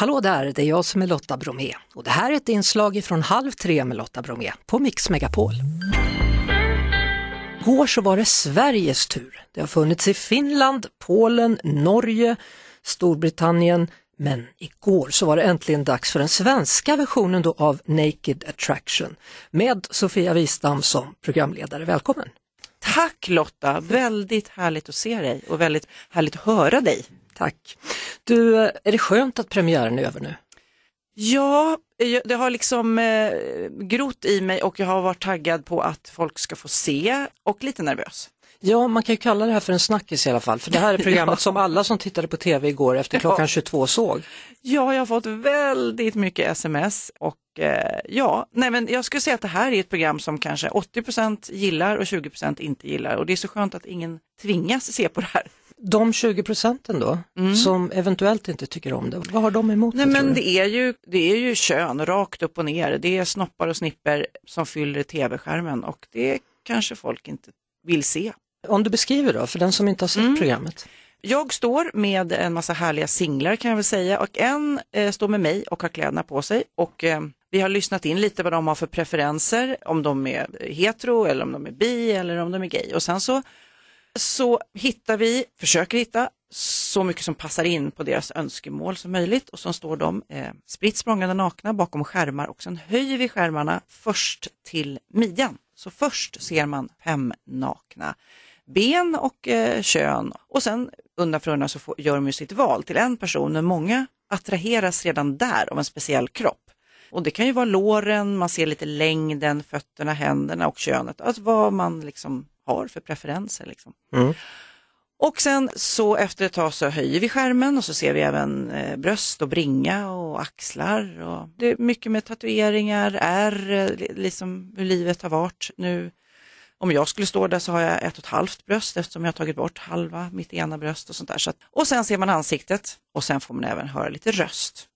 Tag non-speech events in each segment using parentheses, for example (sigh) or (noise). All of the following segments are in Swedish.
Hallå där, det är jag som är Lotta Bromé och det här är ett inslag från Halv tre med Lotta Bromé på Mix Megapol. Igår så var det Sveriges tur. Det har funnits i Finland, Polen, Norge, Storbritannien, men igår så var det äntligen dags för den svenska versionen då av Naked Attraction med Sofia Wistam som programledare. Välkommen! Tack Lotta, väldigt härligt att se dig och väldigt härligt att höra dig. Tack! Du, är det skönt att premiären är över nu? Ja, det har liksom eh, grott i mig och jag har varit taggad på att folk ska få se och lite nervös. Ja, man kan ju kalla det här för en snackis i alla fall, för det här är (laughs) programmet ja. som alla som tittade på tv igår efter klockan ja. 22 såg. Ja, jag har fått väldigt mycket sms och eh, ja, nej men jag skulle säga att det här är ett program som kanske 80% gillar och 20% inte gillar och det är så skönt att ingen tvingas se på det här. De 20 procenten då, mm. som eventuellt inte tycker om det, vad har de emot Nej, det? Men det, är ju, det är ju kön rakt upp och ner, det är snoppar och snipper som fyller tv-skärmen och det kanske folk inte vill se. Om du beskriver då, för den som inte har sett mm. programmet. Jag står med en massa härliga singlar kan jag väl säga och en eh, står med mig och har kläderna på sig och eh, vi har lyssnat in lite vad de har för preferenser, om de är hetero eller om de är bi eller om de är gay och sen så så hittar vi, försöker hitta så mycket som passar in på deras önskemål som möjligt och så står de eh, spritt språngande nakna bakom skärmar och sen höjer vi skärmarna först till midjan. Så först ser man fem nakna ben och eh, kön och sen undan för undan så får, gör de ju sitt val till en person, men många attraheras redan där av en speciell kropp. Och det kan ju vara låren, man ser lite längden, fötterna, händerna och könet, alltså vad man liksom har för preferenser. Liksom. Mm. Och sen så efter ett tag så höjer vi skärmen och så ser vi även eh, bröst och bringa och axlar. Och det är mycket med tatueringar, är liksom hur livet har varit. Nu, om jag skulle stå där så har jag ett och ett halvt bröst eftersom jag har tagit bort halva mitt ena bröst och sånt där. Så att, och sen ser man ansiktet och sen får man även höra lite röst.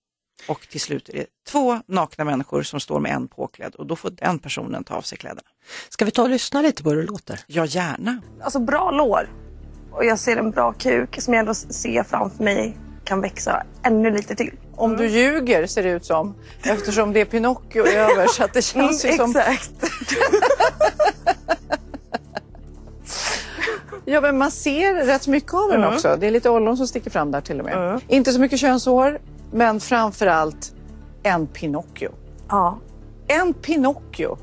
Och till slut är det två nakna människor som står med en påklädd och då får den personen ta av sig kläderna. Ska vi ta och lyssna lite på hur det låter? Ja, gärna. Alltså bra lår och jag ser en bra kuk som jag ändå ser framför mig kan växa ännu lite till. Om mm. du ljuger ser det ut som eftersom det är Pinocchio (laughs) över så att det känns mm, ju som... Exakt. (laughs) Ja, men man ser rätt mycket av den mm. också. Det är lite ollon som sticker fram där till och med. Mm. Inte så mycket könshår, men framförallt en Pinocchio. Ja. En Pinocchio.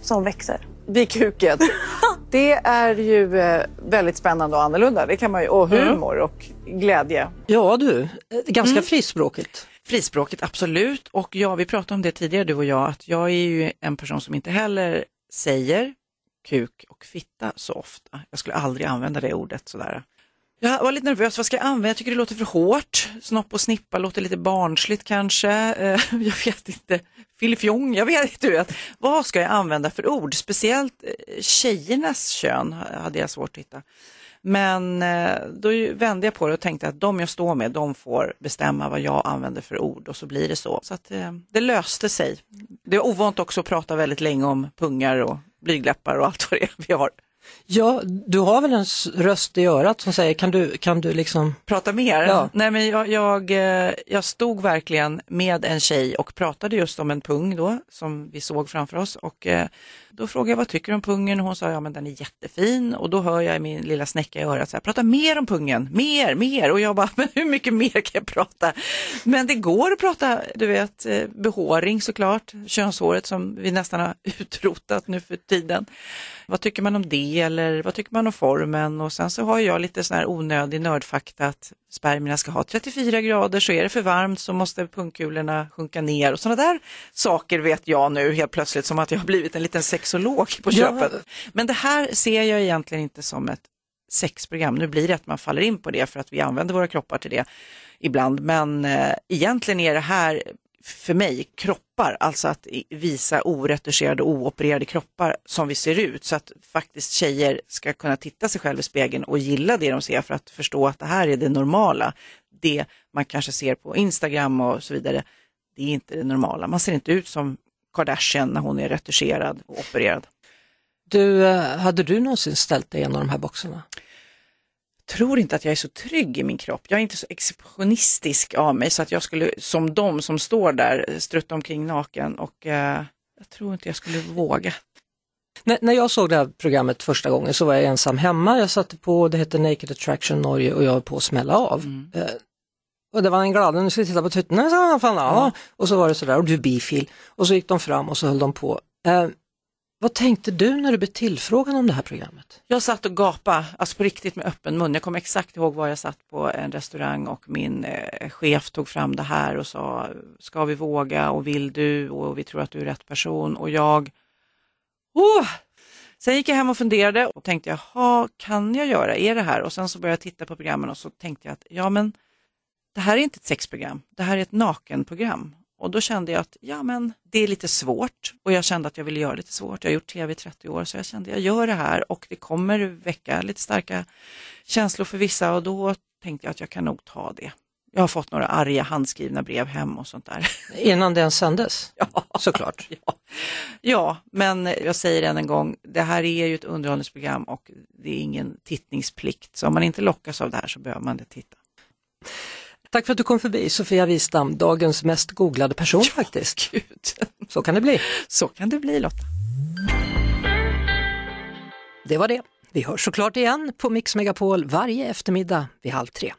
Som växer. Vid kuken. (laughs) det är ju eh, väldigt spännande och annorlunda. Det kan man ju, och humor mm. och glädje. Ja du, eh, ganska mm. frispråkigt. Frispråkigt, absolut. Och ja, vi pratade om det tidigare du och jag, att jag är ju en person som inte heller säger kuk och fitta så ofta. Jag skulle aldrig använda det ordet sådär. Jag var lite nervös, vad ska jag använda? Jag tycker det låter för hårt. Snopp och snippa låter lite barnsligt kanske. Eh, (laughs) jag vet inte. Filifjong, jag vet inte. Vad ska jag använda för ord? Speciellt eh, tjejernas kön hade jag svårt att hitta. Men eh, då vände jag på det och tänkte att de jag står med, de får bestämma vad jag använder för ord och så blir det så. Så att det löste sig. Det är ovant också att prata väldigt länge om pungar och blygläppar och allt vad det är vi har. Ja, du har väl en röst i örat som säger, kan du, kan du liksom... Prata mer? Ja. Nej men jag, jag, eh, jag stod verkligen med en tjej och pratade just om en pung då, som vi såg framför oss. Och eh, då frågade jag vad tycker du om pungen och hon sa ja men den är jättefin och då hör jag i min lilla snäcka i örat så här, prata mer om pungen, mer, mer och jag bara, (laughs) men hur mycket mer kan jag prata? Men det går att prata, du vet, eh, behåring såklart, könshåret som vi nästan har (laughs) utrotat nu för tiden. Vad tycker man om det eller vad tycker man om formen? Och sen så har jag lite sån här onödig nördfakta att spermierna ska ha 34 grader, så är det för varmt så måste pungkulorna sjunka ner och sådana där saker vet jag nu helt plötsligt som att jag har blivit en liten sexolog på köpet. Ja. Men det här ser jag egentligen inte som ett sexprogram. Nu blir det att man faller in på det för att vi använder våra kroppar till det ibland, men eh, egentligen är det här för mig kroppar, alltså att visa oretuscherade och oopererade kroppar som vi ser ut så att faktiskt tjejer ska kunna titta sig själva i spegeln och gilla det de ser för att förstå att det här är det normala. Det man kanske ser på Instagram och så vidare, det är inte det normala. Man ser inte ut som Kardashian när hon är retuscherad och opererad. Du, eh, hade du någonsin ställt dig i en av de här boxarna? Tror inte att jag är så trygg i min kropp. Jag är inte så exhibitionistisk av mig så att jag skulle, som de som står där, strutta omkring naken och eh, jag tror inte jag skulle våga. När, när jag såg det här programmet första gången så var jag ensam hemma. Jag satte på, det hette Naked Attraction Norge och jag var på att smälla av. Mm. Eh, och det var en glad, nu ska vi titta på tuttarna, sa han, fan, ja. och så var det sådär, och du bifil. Och så gick de fram och så höll de på. Eh, vad tänkte du när du blev tillfrågad om det här programmet? Jag satt och gapade, alltså på riktigt med öppen mun. Jag kommer exakt ihåg var jag satt på en restaurang och min eh, chef tog fram det här och sa, ska vi våga och vill du och vi tror att du är rätt person och jag, oh! Sen gick jag hem och funderade och tänkte, jaha, kan jag göra, är det här? Och sen så började jag titta på programmen och så tänkte jag att, ja men det här är inte ett sexprogram, det här är ett nakenprogram. Och då kände jag att ja, men det är lite svårt och jag kände att jag ville göra lite svårt. Jag har gjort tv i 30 år så jag kände att jag gör det här och det kommer väcka lite starka känslor för vissa och då tänkte jag att jag kan nog ta det. Jag har fått några arga handskrivna brev hem och sånt där. (laughs) Innan det ens sändes, Ja. såklart. (laughs) Ja. ja, men jag säger än en gång, det här är ju ett underhållningsprogram och det är ingen tittningsplikt. Så om man inte lockas av det här så behöver man inte titta. Tack för att du kom förbi Sofia Wistam, dagens mest googlade person faktiskt. Gud. Så kan det bli. Så kan det bli Lotta. Det var det. Vi hörs såklart igen på Mix Megapol varje eftermiddag vid halv tre.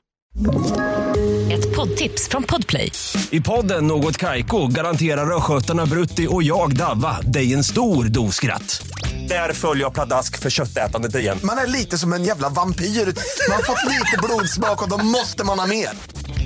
Ett poddtips från Podplay. I podden Något Kaiko garanterar östgötarna Brutti och jag, Davva, dig en stor dos skratt. Där följer jag pladask för köttätandet igen. Man är lite som en jävla vampyr. Man har fått lite blodsmak och då måste man ha mer.